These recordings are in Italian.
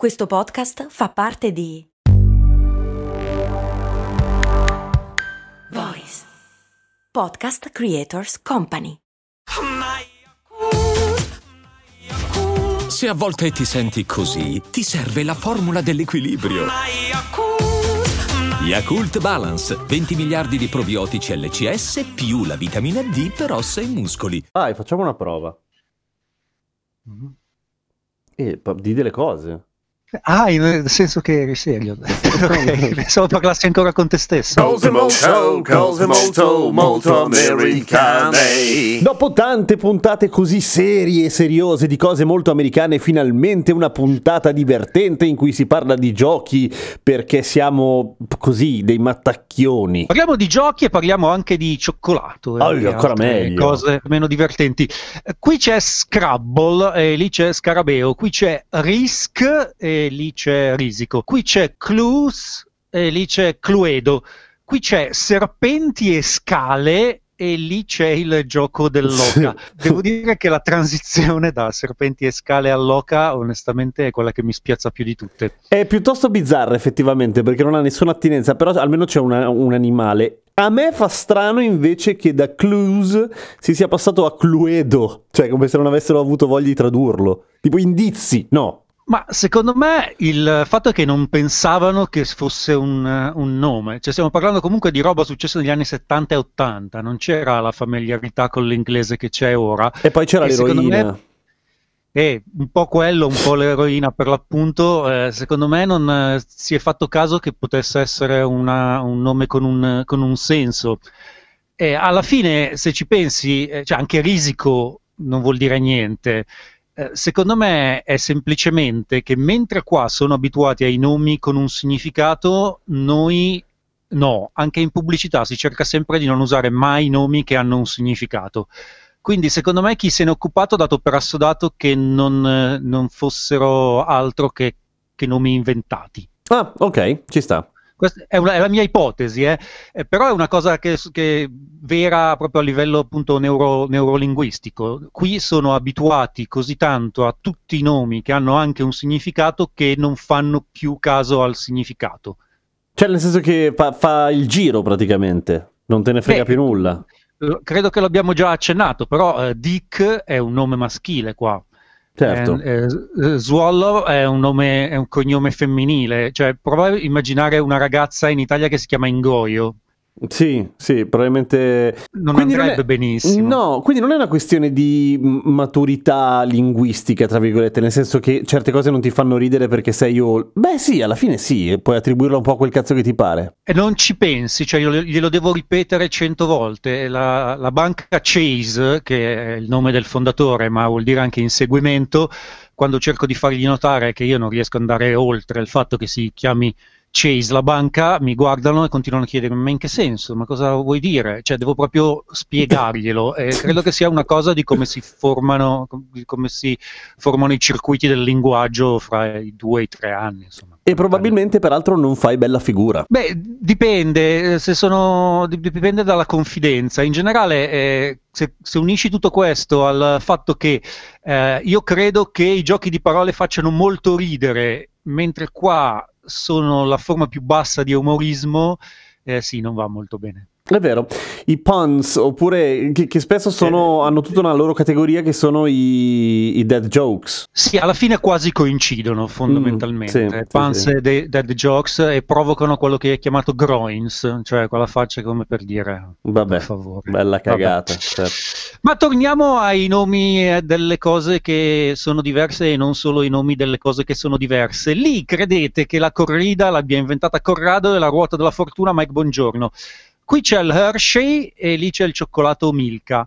Questo podcast fa parte di Voice Podcast Creators Company. Se a volte ti senti così, ti serve la formula dell'equilibrio. Yakult Balance, 20 miliardi di probiotici LCS più la vitamina D per ossa e muscoli. Dai, facciamo una prova. E pa- di delle cose. Ah, in- nel senso che eri serio. ok, pensavo parlassi ancora con te stesso. Cose molto, cose molto, molto americane. Dopo tante puntate così serie e seriose di cose molto americane, finalmente una puntata divertente in cui si parla di giochi perché siamo così dei mattacchioni. Parliamo di giochi e parliamo anche di cioccolato. e Oh, ancora meglio. Cose meno divertenti. Eh, Qui c'è Scrabble e lì c'è Scarabeo. Qui c'è Risk e lì c'è Risico. Qui c'è Clues e lì c'è Cluedo. Qui c'è Serpenti e Scale e lì c'è il gioco dell'oca. Devo dire che la transizione da Serpenti e Scale all'oca, onestamente, è quella che mi spiazza più di tutte. È piuttosto bizzarra effettivamente perché non ha nessuna attinenza, però almeno c'è una- un animale. A me fa strano invece che da Clues si sia passato a Cluedo, cioè come se non avessero avuto voglia di tradurlo. Tipo indizi, no. Ma secondo me il fatto è che non pensavano che fosse un, un nome, cioè stiamo parlando comunque di roba successa negli anni 70 e 80, non c'era la familiarità con l'inglese che c'è ora. E poi c'era E l'eroina. me- E un po' quello, un po' l'eroina per l'appunto, eh, secondo me non eh, si è fatto caso che potesse essere una- un nome con un, con un senso. E alla fine, se ci pensi, eh, cioè anche risico non vuol dire niente. Eh, secondo me è semplicemente che mentre qua sono abituati ai nomi con un significato, noi no. Anche in pubblicità si cerca sempre di non usare mai nomi che hanno un significato. Quindi secondo me chi se ne è occupato ha dato per assodato che non, eh, non fossero altro che, che nomi inventati. Ah, ok, ci sta. Questa è, una- è la mia ipotesi, eh. Eh, però è una cosa che, che vera proprio a livello appunto neuro- neurolinguistico. Qui sono abituati così tanto a tutti i nomi che hanno anche un significato che non fanno più caso al significato. Cioè nel senso che fa, fa il giro praticamente, non te ne frega Beh, più nulla. Credo che l'abbiamo già accennato, però eh, Dick è un nome maschile qua. Certo. Eh, eh, Swallow è un nome, è un cognome femminile, cioè prova a immaginare una ragazza in Italia che si chiama Ingoio, Sì, sì, probabilmente... non Quindi non andrebbe è- benissimo. No, quindi non è una questione di maturità linguistica, tra virgolette, nel senso che certe cose non ti fanno ridere perché sei old. Beh sì, alla fine sì, puoi attribuirlo un po' a quel cazzo che ti pare. E non ci pensi, cioè io glielo devo ripetere cento volte. La, la banca Chase, che è il nome del fondatore, ma vuol dire anche inseguimento, quando cerco di fargli notare che io non riesco ad andare oltre il fatto che si chiami Chase la banca, mi guardano e continuano a chiedermi: ma in che senso? Ma cosa vuoi dire? Cioè, devo proprio spiegarglielo. E credo che sia una cosa di come si formano, come si formano i circuiti del linguaggio fra i due e i tre anni. Insomma. E probabilmente peraltro non fai bella figura. Beh, dipende, eh, se sono, dip- dipende dalla confidenza. In generale, eh, se, se unisci tutto questo al fatto che eh, io credo che i giochi di parole facciano molto ridere, mentre qua sono la forma più bassa di umorismo, eh, sì, non va molto bene. È vero, i puns, oppure che, che spesso sono, hanno tutta una loro categoria che sono i, i dead jokes. Sì, alla fine quasi coincidono fondamentalmente. Mm, sì, Puns sì. e de- dead jokes e provocano quello che è chiamato groins, cioè quella faccia come per dire Vabbè, per favore. bella cagata. certo. Ma torniamo ai nomi eh, delle cose che sono diverse e non solo i nomi delle cose che sono diverse. Lì credete che la corrida l'abbia inventata Corrado e la ruota della fortuna Mike Bongiorno. Qui c'è il Hershey e lì c'è il cioccolato Milka.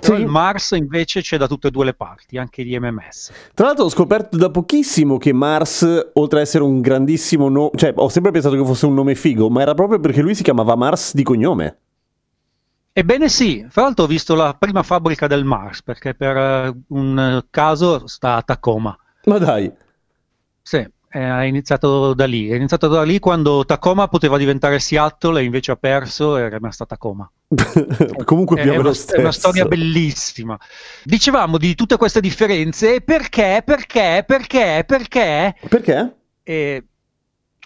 Sì. il Mars invece c'è da tutte e due le parti, anche di MMS. Tra l'altro ho scoperto da pochissimo che Mars, oltre ad essere un grandissimo nome, cioè ho sempre pensato che fosse un nome figo, ma era proprio perché lui si chiamava Mars di cognome. Ebbene sì, fra l'altro ho visto la prima fabbrica del Mars, perché per eh, un caso sta a Tacoma. Ma dai, Sì, è iniziato da lì. È iniziato da lì quando Tacoma poteva diventare Seattle e invece ha perso e è rimasta Tacoma. Comunque più è, meno una, è una storia bellissima. Dicevamo di tutte queste differenze perché, perché, perché, perché Perché? eh,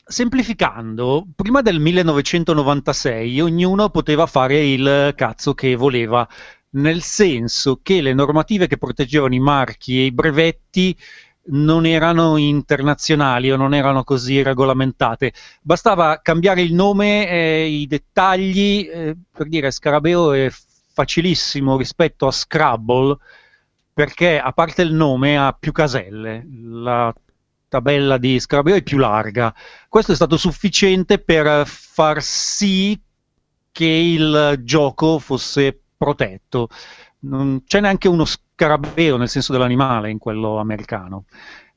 semplificando, prima del 1996 ognuno poteva fare il cazzo che voleva, nel senso che le normative che proteggevano i marchi e i brevetti non erano internazionali o non erano così regolamentate. Bastava cambiare il nome e i dettagli, eh, per dire Scarabeo è facilissimo rispetto a Scrabble, perché a parte il nome ha più caselle, la tabella di Scarabeo è più larga. Questo è stato sufficiente per far sì che il gioco fosse protetto. Non c'è neanche uno scarabeo nel senso dell'animale in quello americano,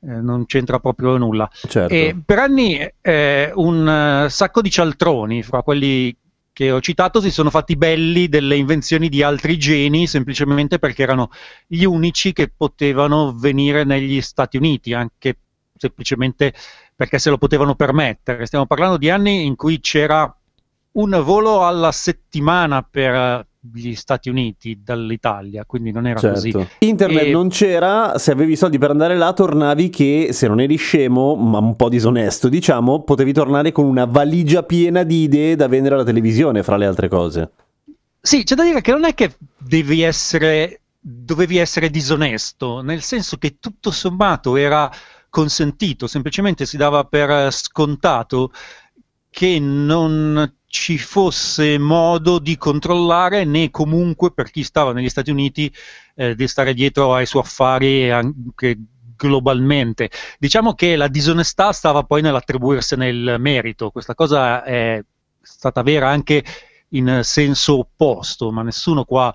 eh, non c'entra proprio nulla. Certo. E per anni eh, un eh, sacco di cialtroni, fra quelli che ho citato, si sono fatti belli delle invenzioni di altri geni semplicemente perché erano gli unici che potevano venire negli Stati Uniti, anche semplicemente perché se lo potevano permettere. Stiamo parlando di anni in cui c'era un volo alla settimana per eh, gli Stati Uniti dall'Italia, quindi non era così. Certo. Internet E- non c'era, se avevi i soldi per andare là tornavi che se non eri scemo, ma un po' disonesto, diciamo, potevi tornare con una valigia piena di idee da vendere alla televisione, fra le altre cose. Sì, c'è da dire che non è che devi essere, dovevi essere disonesto, nel senso che tutto sommato era consentito, semplicemente si dava per scontato che non ci fosse modo di controllare né comunque per chi stava negli Stati Uniti eh, di stare dietro ai suoi affari anche globalmente. Diciamo che la disonestà stava poi nell'attribuirsene il merito, questa cosa è stata vera anche in senso opposto, ma nessuno qua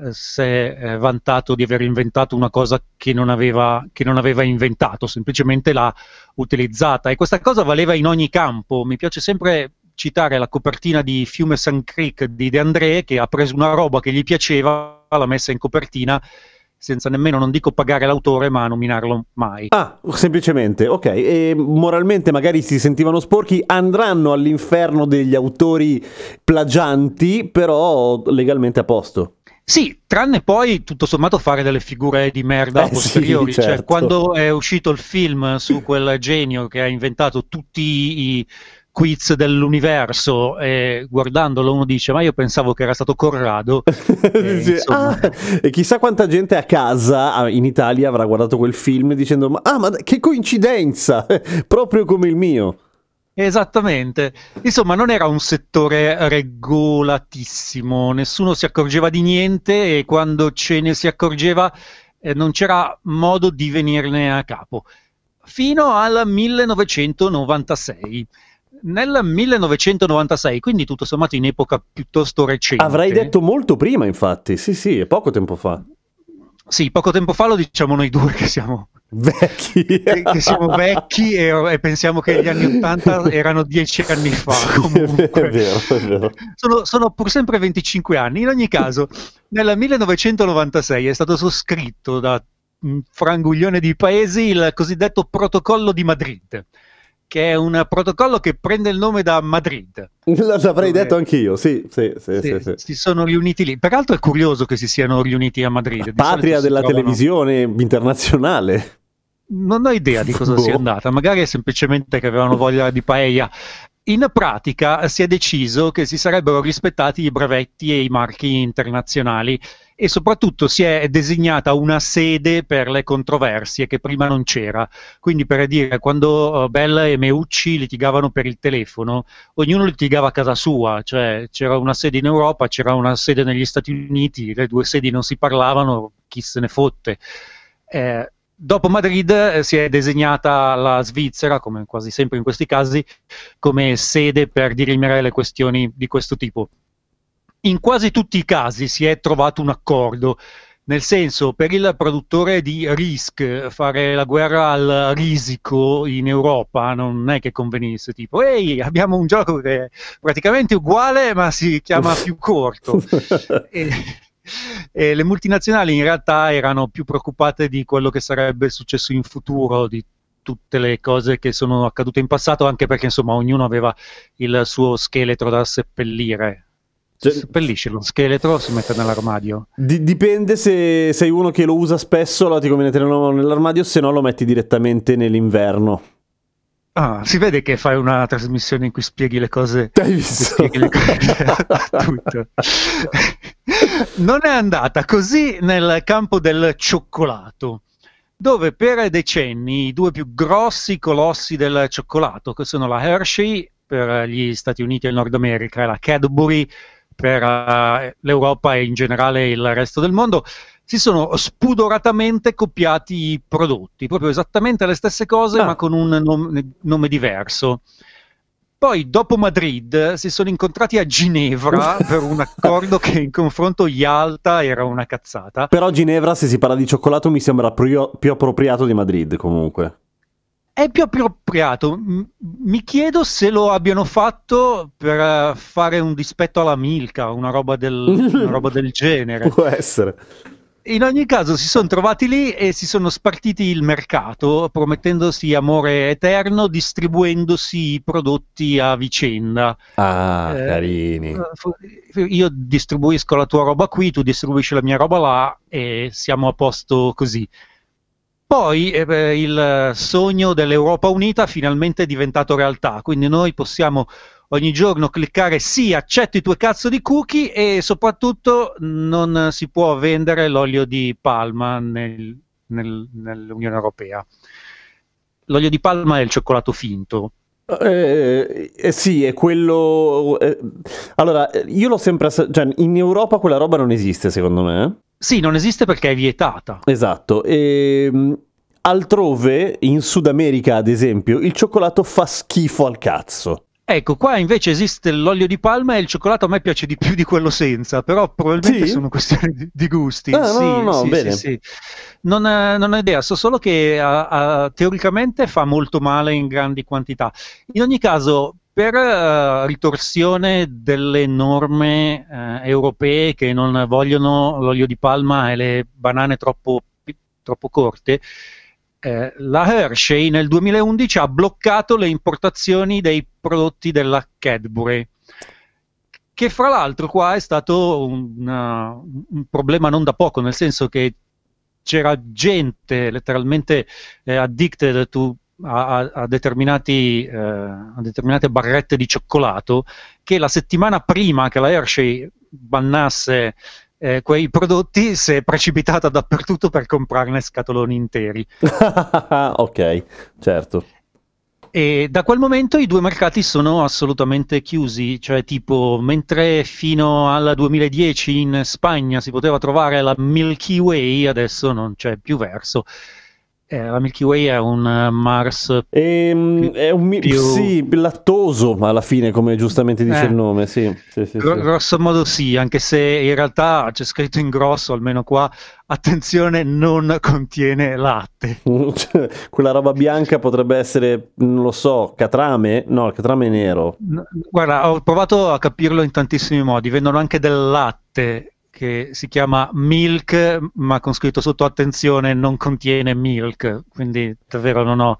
eh, si è eh, vantato di aver inventato una cosa che non, aveva, che non aveva inventato, semplicemente l'ha utilizzata. E questa cosa valeva in ogni campo. Mi piace sempre citare la copertina di Fiume San Creek di De André, che ha preso una roba che gli piaceva, l'ha messa in copertina senza nemmeno, non dico pagare l'autore, ma nominarlo mai. Ah, semplicemente, ok. E moralmente magari si sentivano sporchi, andranno all'inferno degli autori plagianti, però legalmente a posto. Sì, tranne poi tutto sommato fare delle figure di merda Eh, posteriori. sì, Cioè, certo. quando è uscito il film su quel genio che ha inventato tutti i quiz dell'universo, e guardandolo uno dice: Ma io pensavo che era stato Corrado. Eh, Sì, insomma. ah, e chissà quanta gente a casa in Italia avrà guardato quel film dicendo: Ma, ah, ma che coincidenza! Proprio come il mio. Esattamente. Insomma, non era un settore regolatissimo, nessuno si accorgeva di niente e quando ce ne si accorgeva eh, non c'era modo di venirne a capo. Fino al 1996. Nel 1996, quindi tutto sommato in epoca piuttosto recente. Avrei detto molto prima, infatti. Sì, sì, è poco tempo fa. Sì, poco tempo fa lo diciamo noi due che siamo Vecchi. che, che siamo vecchi e, e pensiamo che gli anni 80 erano dieci anni fa. Comunque. è vero, è vero. Sono, sono pur sempre 25 anni. In ogni caso, nel 1996 è stato sottoscritto da un franguglione di paesi il cosiddetto Protocollo di Madrid, che è un protocollo che prende il nome da Madrid. L'avrei detto anch'io, sì, sì, sì, Sì, sì. Si sono riuniti lì. Peraltro è curioso che si siano riuniti a Madrid. Di Patria della trovano- televisione internazionale. Non ho idea di cosa Boh. sia andata, magari è semplicemente che avevano voglia di paella. In pratica si è deciso che si sarebbero rispettati i brevetti e i marchi internazionali e soprattutto si è designata una sede per le controversie che prima non c'era. Quindi per dire, quando eh, Bella e Meucci litigavano per il telefono, ognuno litigava a casa sua, cioè c'era una sede in Europa, c'era una sede negli Stati Uniti, le due sedi non si parlavano, chi se ne fotte. Eh, dopo Madrid eh, si è designata la Svizzera, come quasi sempre in questi casi, come sede per dirimere le questioni di questo tipo. In quasi tutti i casi si è trovato un accordo, nel senso per il produttore di Risk fare la guerra al risico in Europa non è che convenisse, tipo ehi abbiamo un gioco che è praticamente uguale ma si chiama più corto. E, e le multinazionali in realtà erano più preoccupate di quello che sarebbe successo in futuro, di tutte le cose che sono accadute in passato, anche perché insomma ognuno aveva il suo scheletro da seppellire. Cioè- Seppellisce lo scheletro, si mette nell'armadio. Di- dipende se sei uno che lo usa spesso, allora ti conviene tenerlo nell'armadio, se no lo metti direttamente nell'inverno. Ah, si vede che fai una trasmissione in cui spieghi le cose. Hai visto? le cose. Non è andata così nel campo del cioccolato, dove per decenni i due più grossi colossi del cioccolato, che sono la Hershey per gli Stati Uniti e il Nord America e la Cadbury per eh, l'Europa e in generale il resto del mondo, si sono spudoratamente copiati i prodotti, proprio esattamente le stesse cose, Ah. ma con un nome, nome diverso. Poi, dopo Madrid, si sono incontrati a Ginevra per un accordo che in confronto Yalta era una cazzata. Però Ginevra, se si parla di cioccolato, mi sembra più, più appropriato di Madrid comunque. È più appropriato. Mi chiedo se lo abbiano fatto per eh, fare un dispetto alla Milka, una roba del, una roba del genere. Può essere. In ogni caso si sono trovati lì e si sono spartiti il mercato, promettendosi amore eterno, distribuendosi i prodotti a vicenda. Ah, Eh, carini. Io distribuisco la tua roba qui, tu distribuisci la mia roba là e siamo a posto così. Poi eh, il sogno dell'Europa Unita finalmente è diventato realtà, quindi noi possiamo ogni giorno cliccare sì, accetto i tuoi cazzo di cookie e soprattutto non si può vendere l'olio di palma nel- nel- nell'Unione Europea. L'olio di palma è il cioccolato finto. Eh, eh, sì, è quello. eh, allora, eh, io l'ho sempre. Cioè, in Europa quella roba non esiste, secondo me. Sì, non esiste perché è vietata. Esatto. E, mh, altrove, in Sud America, ad esempio, il cioccolato fa schifo al cazzo. Ecco, qua invece esiste l'olio di palma e il cioccolato a me piace di più di quello senza, però probabilmente Sì? sono questioni di, di gusti. Ah, no, sì, no, no, sì, bene. sì. Non, non ho idea, so solo che ah, ah, teoricamente fa molto male in grandi quantità. In ogni caso, per eh, ritorsione delle norme eh, europee che non vogliono l'olio di palma e le banane troppo, troppo corte, eh, la Hershey nel 2011 ha bloccato le importazioni dei prodotti della Cadbury, che fra l'altro qua è stato un, uh, un problema non da poco, nel senso che c'era gente letteralmente eh, addicted to- a, a- determinati, eh, a determinate barrette di cioccolato che la settimana prima che la Hershey bannasse eh, quei prodotti si è precipitata dappertutto per comprarne scatoloni interi. ok, certo. E da quel momento i due mercati sono assolutamente chiusi, cioè tipo mentre fino al 2010 in Spagna si poteva trovare la Milky Way, adesso non c'è più verso. Eh, la Milky Way è un eh, Mars Ehm, è un mi- più- sì, lattoso alla fine, come giustamente dice Eh. il nome. Sì, sì, sì, Gro- sì. grosso modo sì, anche se in realtà c'è scritto in grosso, almeno qua, attenzione, non contiene latte. Quella roba bianca potrebbe essere, non lo so, catrame? No, il catrame è nero. Guarda, ho provato a capirlo in tantissimi modi. Vendono anche del latte che si chiama milk, ma con scritto sotto attenzione non contiene milk, quindi davvero non ho,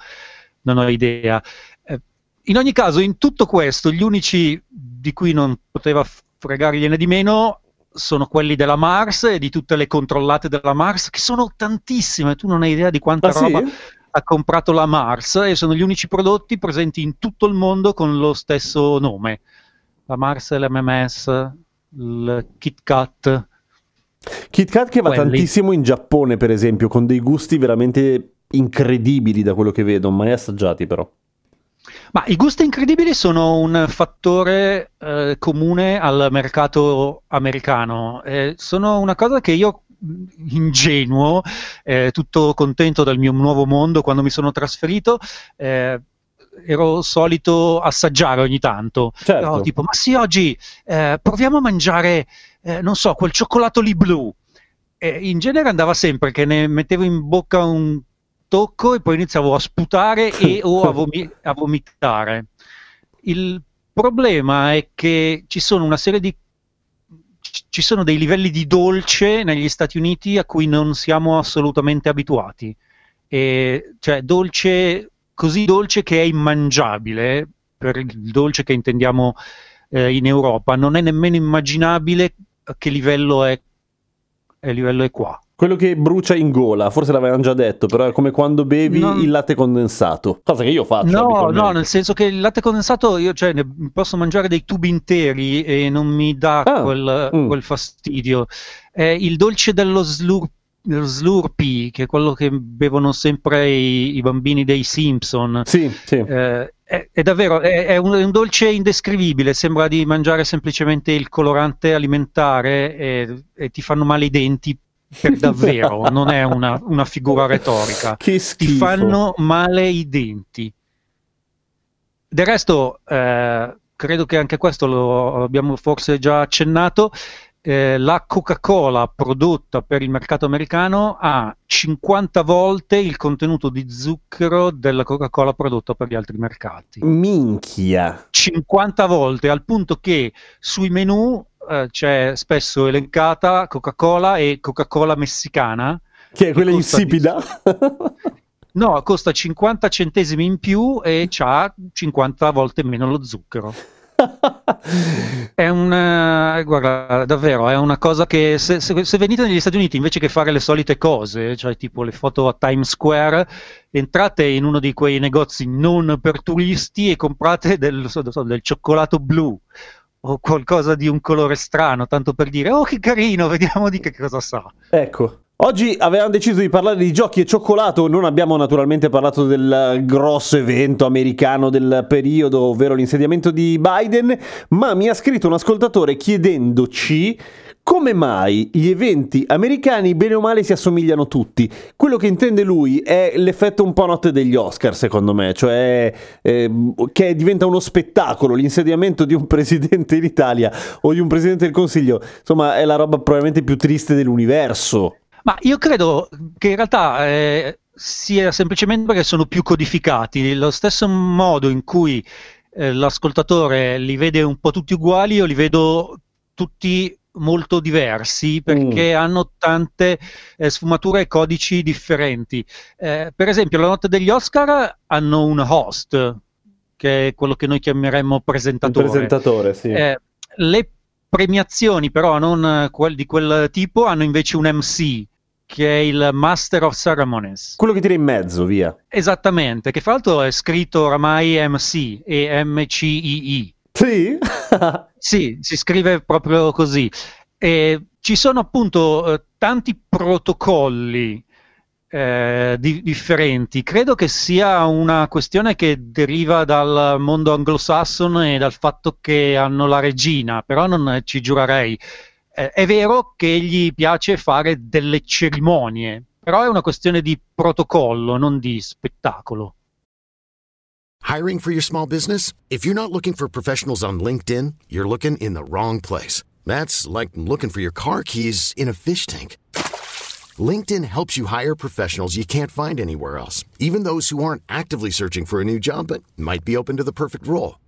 non ho idea. Eh, in ogni caso, in tutto questo, gli unici di cui non poteva fregargliene di meno sono quelli della Mars e di tutte le controllate della Mars, che sono tantissime, tu non hai idea di quanta Ah, sì? roba ha comprato la Mars e sono gli unici prodotti presenti in tutto il mondo con lo stesso nome. La Mars, l'MMS, il Kit Kat. Kit Kat che va Quelli. tantissimo in Giappone, per esempio, con dei gusti veramente incredibili da quello che vedo, mai assaggiati però. Ma i gusti incredibili sono un fattore eh, comune al mercato americano. Eh, sono una cosa che io, mh, ingenuo, eh, tutto contento del mio nuovo mondo quando mi sono trasferito, eh, ero solito assaggiare ogni tanto. Certo. No, tipo, ma sì, oggi eh, proviamo a mangiare, eh, non so, quel cioccolato lì blu. E in genere andava sempre che ne mettevo in bocca un tocco e poi iniziavo a sputare e o a, vomi- a vomitare. Il problema è che ci sono una serie di ci- ci sono dei livelli di dolce negli Stati Uniti a cui non siamo assolutamente abituati. E, cioè, dolce così dolce che è immangiabile, per il dolce che intendiamo eh, in Europa, non è nemmeno immaginabile a che livello è, che livello è qua. Quello che brucia in gola, forse l'avevamo già detto, però è come quando bevi Non- il latte condensato. Cosa che io faccio No, no, nel senso che il latte condensato io cioè, posso mangiare dei tubi interi e non mi dà Ah, quel, mm. quel fastidio. È il dolce dello slur- dello Slurpee, che è quello che bevono sempre i, i bambini dei Simpson. Sì, sì. Eh, è, è davvero è, è un, è un dolce indescrivibile, sembra di mangiare semplicemente il colorante alimentare e, e ti fanno male i denti per davvero, non è una, una figura retorica Che ti fanno male i denti. Del resto, eh, credo che anche questo lo abbiamo forse già accennato. Eh, la Coca-Cola prodotta per il mercato americano ha 50 volte il contenuto di zucchero della Coca-Cola prodotta per gli altri mercati. Minchia. 50 volte, al punto che sui menu eh, c'è spesso elencata Coca-Cola e Coca-Cola messicana. Che è quella costa insipida? No, costa 50 centesimi in più e ha 50 volte meno lo zucchero. È un, eh, guarda, davvero, è una cosa che se, se- se venite negli Stati Uniti invece che fare le solite cose, cioè tipo le foto a Times Square, entrate in uno di quei negozi non per turisti e comprate del, so- so, del cioccolato blu o qualcosa di un colore strano, tanto per dire, oh che carino, vediamo di che cosa sa. ecco. Oggi avevamo deciso di parlare di giochi e cioccolato, non abbiamo naturalmente parlato del grosso evento americano del periodo, ovvero l'insediamento di Biden, ma mi ha scritto un ascoltatore chiedendoci come mai gli eventi americani bene o male si assomigliano tutti. Quello che intende lui è l'effetto un po' notte degli Oscar, secondo me, cioè eh, che diventa uno spettacolo, l'insediamento di un presidente in Italia o di un presidente del Consiglio, insomma è la roba probabilmente più triste dell'universo. Ma io credo che in realtà eh, sia semplicemente perché sono più codificati. Lo stesso modo in cui eh, l'ascoltatore li vede un po' tutti uguali, io li vedo tutti molto diversi perché hanno tante eh, sfumature e codici differenti. Eh, per esempio, la notte degli Oscar hanno un host, che è quello che noi chiameremmo presentatore. presentatore, sì. Eh, le premiazioni, però, non eh, quel- di quel tipo, hanno invece un MC, che è il Master of Ceremonies. Quello che tira in mezzo, via. Esattamente, che fra l'altro è scritto oramai MC e MCII. Sì? Sì, si scrive proprio così. E ci sono appunto eh, tanti protocolli eh, di- differenti. Credo che sia una questione che deriva dal mondo anglosassone e dal fatto che hanno la regina, però non ci giurerei. Eh, è vero che gli piace fare delle cerimonie, però è una questione di protocollo, non di spettacolo. Hiring for your small business? If you're not looking for professionals on LinkedIn, you're looking in the wrong place. That's like looking for your car keys in a fish tank. LinkedIn helps you hire professionals you can't find anywhere else, even those who aren't actively searching for a new job but might be open to the perfect role.